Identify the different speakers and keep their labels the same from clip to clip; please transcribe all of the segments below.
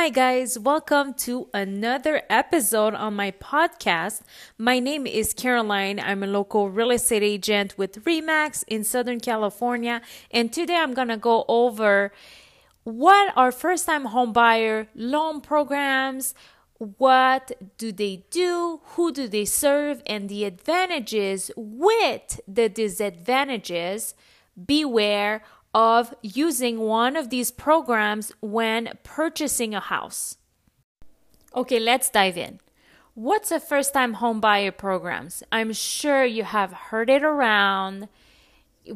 Speaker 1: Hi, guys. Welcome to another episode on my podcast. My name is Caroline. I'm a local real estate agent with REMAX in Southern California. And today I'm to go over what are first time homebuyer loan programs, what do they do, who do they serve, and the advantages with the disadvantages. Beware of using one of these programs when purchasing a house. Okay, let's dive in. What's a first time home buyer programs? I'm sure you have heard it around.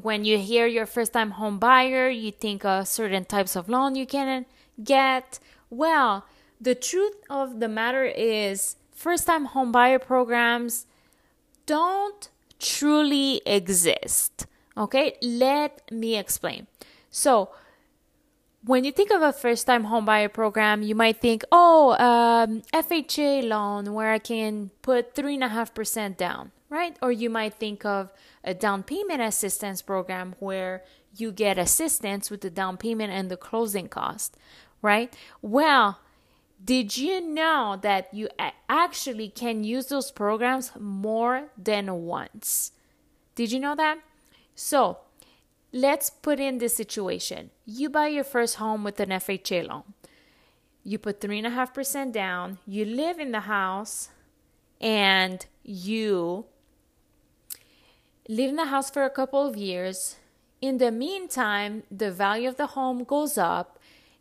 Speaker 1: When you hear your first time home buyer, you think of certain types of loan you can get. Well, the truth of the matter is first time home buyer programs don't truly exist. Okay, let me explain. So, when you think of a first time homebuyer program, you might think, oh, um, FHA loan where I can put 3.5% down, right? Or you might think of a down payment assistance program where you get assistance with the down payment and the closing cost, right? Well, did you know that you actually can use those programs more than once? Did you know that? So let's put in this situation. You buy your first home with an FHA loan. You put 3.5% down, you live in the house, and you live in the house for a couple of years. In the meantime, the value of the home goes up,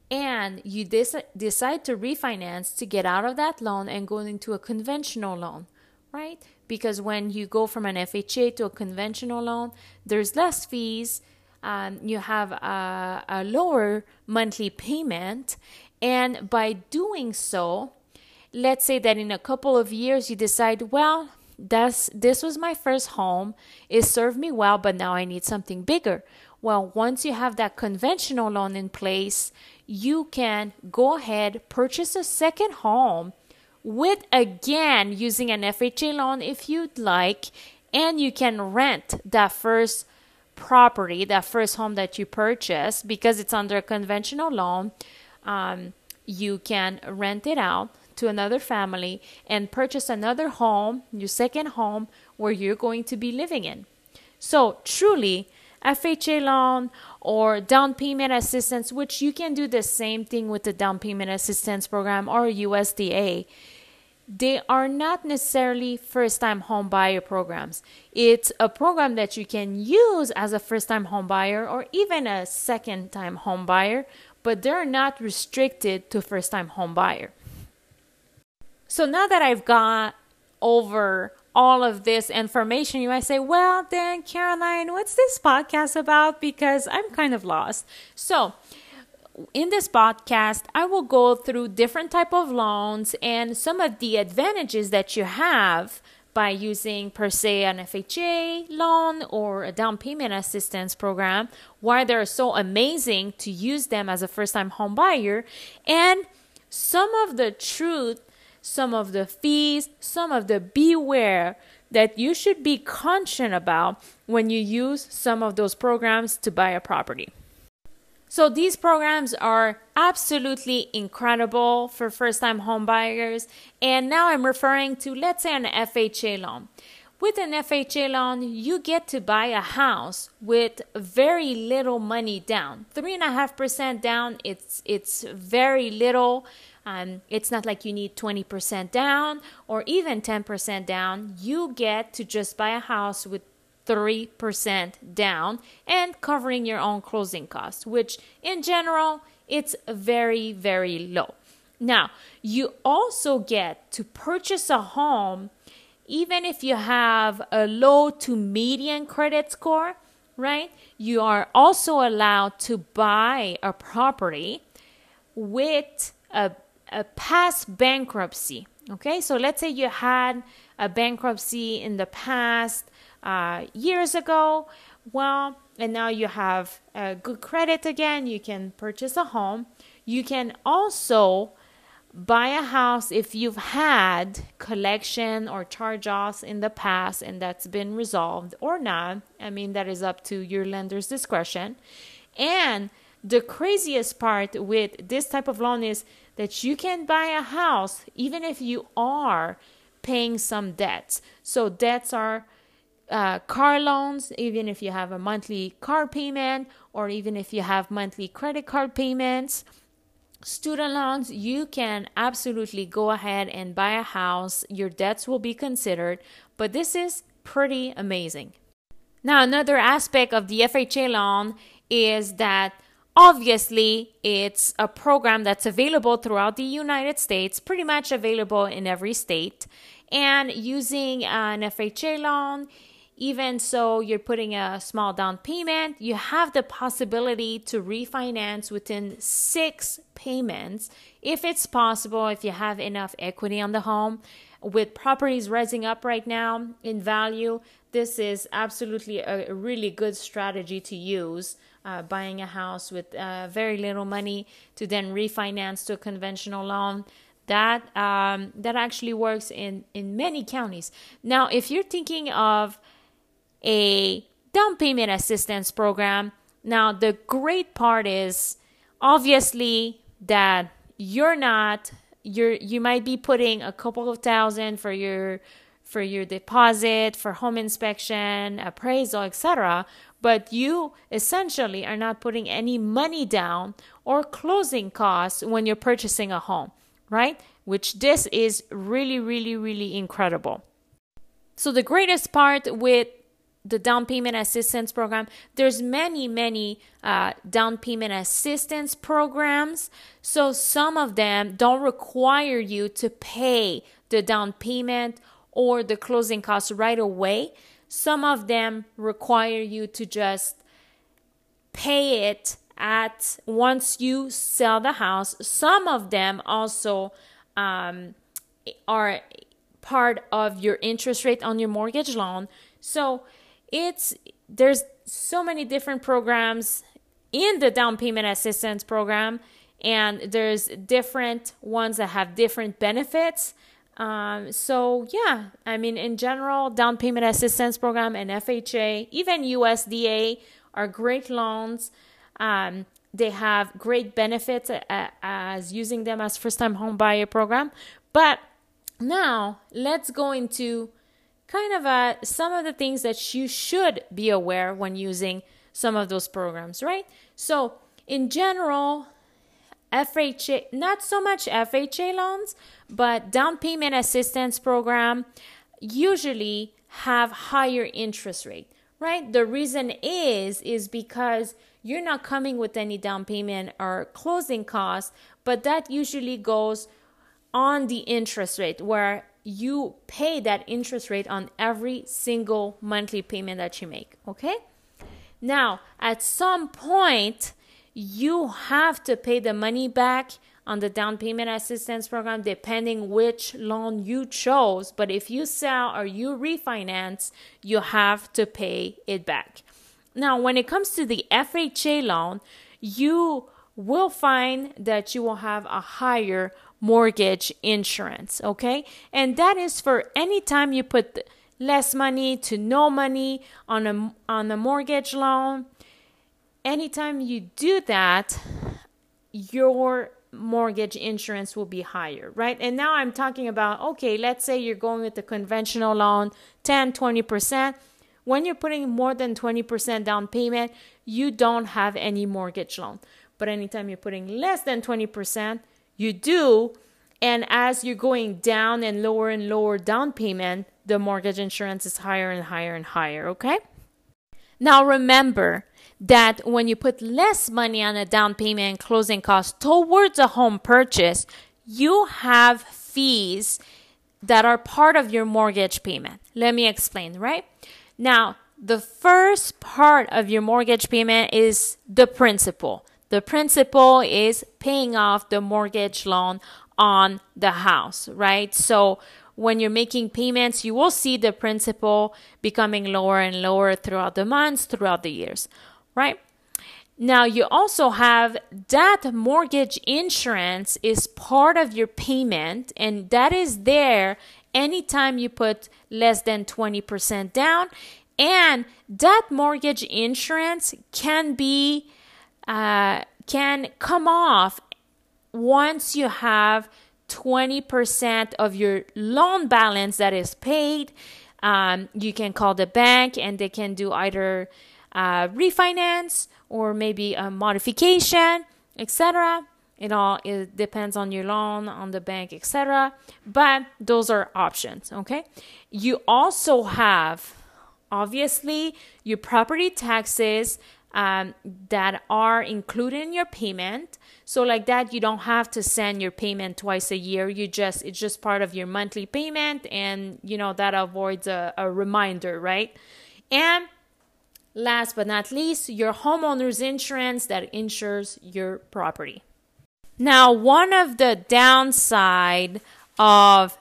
Speaker 1: and you des- decide to refinance to get out of that loan and go into a conventional loan, right? because when you go from an FHA to a conventional loan, there's less fees. Um, you have a, a lower monthly payment, and by doing so, let's say that in a couple of years you decide, well, that's this was my first home. It served me well, but now I need something bigger. Well, once you have that conventional loan in place, you can go ahead purchase a second home with again using an FHA loan if you'd like, and you can rent that first property, that first home that you purchase, because it's under a conventional loan. Um, you can rent it out to another family and purchase another home, your second home, where you're going to be living in. So, truly, FHA loan or down payment assistance, which you can do the same thing with the down payment assistance program or USDA they are not necessarily first time home buyer programs. It's a program that you can use as a first time home buyer or even a second time home buyer, but they're not restricted to first time home buyer. So now that I've got over all of this information, you might say, well, then, Caroline, what's this podcast about? Because I'm kind of lost. So, in this podcast i will go through different type of loans and some of the advantages that you have by using per se an fha loan or a down payment assistance program why they're so amazing to use them as a first time home buyer and some of the truth some of the fees some of the beware that you should be conscious about when you use some of those programs to buy a property so these programs are absolutely incredible for first time homebuyers. And now I'm referring to, let's say, an FHA loan. With an FHA loan, you get to buy a house with very little money down. Three and a half percent down, it's it's very little. Um, it's not like you need 20% down or even 10% down. You get to just buy a house with 3% down and covering your own closing costs, which in general, it's very, very low. Now, you also get to purchase a home even if you have a low to median credit score, right? You are also allowed to buy a property with a, a past bankruptcy. Okay, so let's say you had a bankruptcy in the past uh, years ago. Well, and now you have a good credit again. You can purchase a home. You can also buy a house if you've had collection or charge offs in the past and that's been resolved or not. I mean, that is up to your lender's discretion. And the craziest part with this type of loan is that you can buy a house even if you are paying some debts. So debts are uh, car loans, even if you have a monthly car payment, or even if you have monthly credit card payments, student loans, you can absolutely go ahead and buy a house. Your debts will be considered, but this is pretty amazing. Now, another aspect of the FHA loan is that obviously it's a program that's available throughout the United States, pretty much available in every state. And using an FHA loan, even so you're putting a small down payment, you have the possibility to refinance within six payments if it's possible, if you have enough equity on the home. With properties rising up right now in value, this is absolutely a really good strategy to use. Uh, buying a house with uh, very little money to then refinance to a conventional loan that um, that actually works in in many counties now if you're thinking of a down payment assistance program. Now, the great part is obviously that you're not you're you might be putting a couple of thousand for your for your deposit, for home inspection, appraisal, etc. But you essentially are not putting any money down or closing costs when you're purchasing a home, right? Which this is really, really, really incredible. So the greatest part with the down payment assistance program. There's many many uh, down payment assistance programs. So some of them don't require you to pay the down payment or the closing costs right away. Some of them require you to just pay it at once you sell the house. Some of them also um, are part of your interest rate on your mortgage loan. So it's there's so many different programs in the down payment assistance program and there's different ones that have different benefits. Um, so yeah i mean in general down payment assistance program and fha even usda are great loans. Um, they have great benefits as using them as first time home buyer program. But now let's go into kind of uh, some of the things that you should be aware when using some of those programs, right? So, in general, FHA, not so much FHA loans, but down payment assistance program usually have higher interest rate, right? The reason is is because you're not coming with any down payment or closing costs, but that usually goes on the interest rate where you pay that interest rate on every single monthly payment that you make. Okay? Now, at some point, you have to pay the money back on the down payment assistance program depending which loan you chose but if you sell or you refinance you have to pay it back now when it comes to the FHA loan you will find that you will have a higher mortgage insurance, okay? And that is for any time you put less money to no money on a on a mortgage loan. Anytime you do that, your mortgage insurance will be higher, right? And now I'm talking about okay, let's say you're going with the conventional loan, 10, 20%. When you're putting more than 20% down payment, you don't have any mortgage loan. But anytime you're putting less than 20%, you do. And as you're going down and lower and lower down payment, the mortgage insurance is higher and higher and higher, okay? Now remember that when you put less money on a down payment and closing costs towards a home purchase, you have fees that are part of your mortgage payment. Let me explain, right? Now, the first part of your mortgage payment is the principal. The principal is paying off the mortgage loan on the house, right? So when you're making payments, you will see the principal becoming lower and lower throughout the months, throughout the years, right? Now, you also have that mortgage insurance is part of your payment, and that is there anytime you put less than 20% down. And that mortgage insurance can be uh, can come off once you have 20% of your loan balance that is paid. Um, you can call the bank and they can do either uh, refinance or maybe a modification, etc. It all it depends on your loan, on the bank, etc. But those are options. Okay. You also have obviously your property taxes um, that are included in your payment. So like that, you don't have to send your payment twice a year. You just it's just part of your monthly payment, and you know that avoids a, a reminder, right? And last but not least, your homeowner's insurance that insures your property. Now, one of the downside of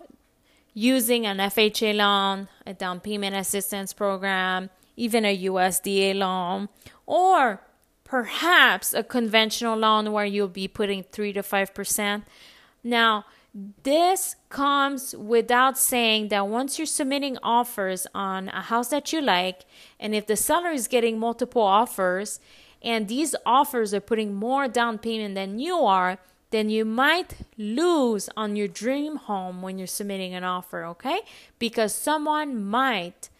Speaker 1: using an FHA loan, a down payment assistance program, even a USDA loan, or perhaps a conventional loan where you'll be putting 3 to 5%. Now, this comes without saying that once you're submitting offers on a house that you like, and if the seller is getting multiple offers, and these offers are putting more down payment than you are, then you might lose on your dream home when you're submitting an offer, okay? Because someone might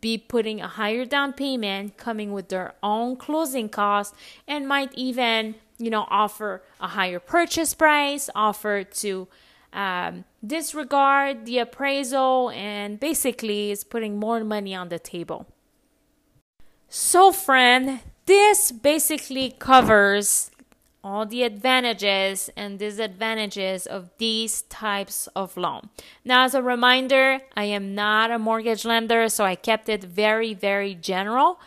Speaker 1: be putting a higher down payment coming with their own closing costs and might even you know offer a higher purchase price offer to um, disregard the appraisal and basically is putting more money on the table. So friend this basically covers all the advantages and disadvantages of these types of loan. Now, as a reminder, I am not a mortgage lender, so I kept it very, very general.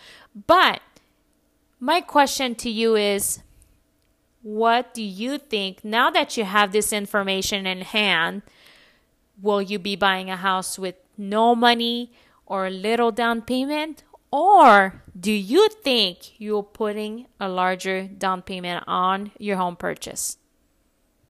Speaker 1: But my question to you is what do you think now that you have this information in hand? Will you be buying a house with no money or a little down payment? Or do you think you're putting a larger down payment on your home purchase?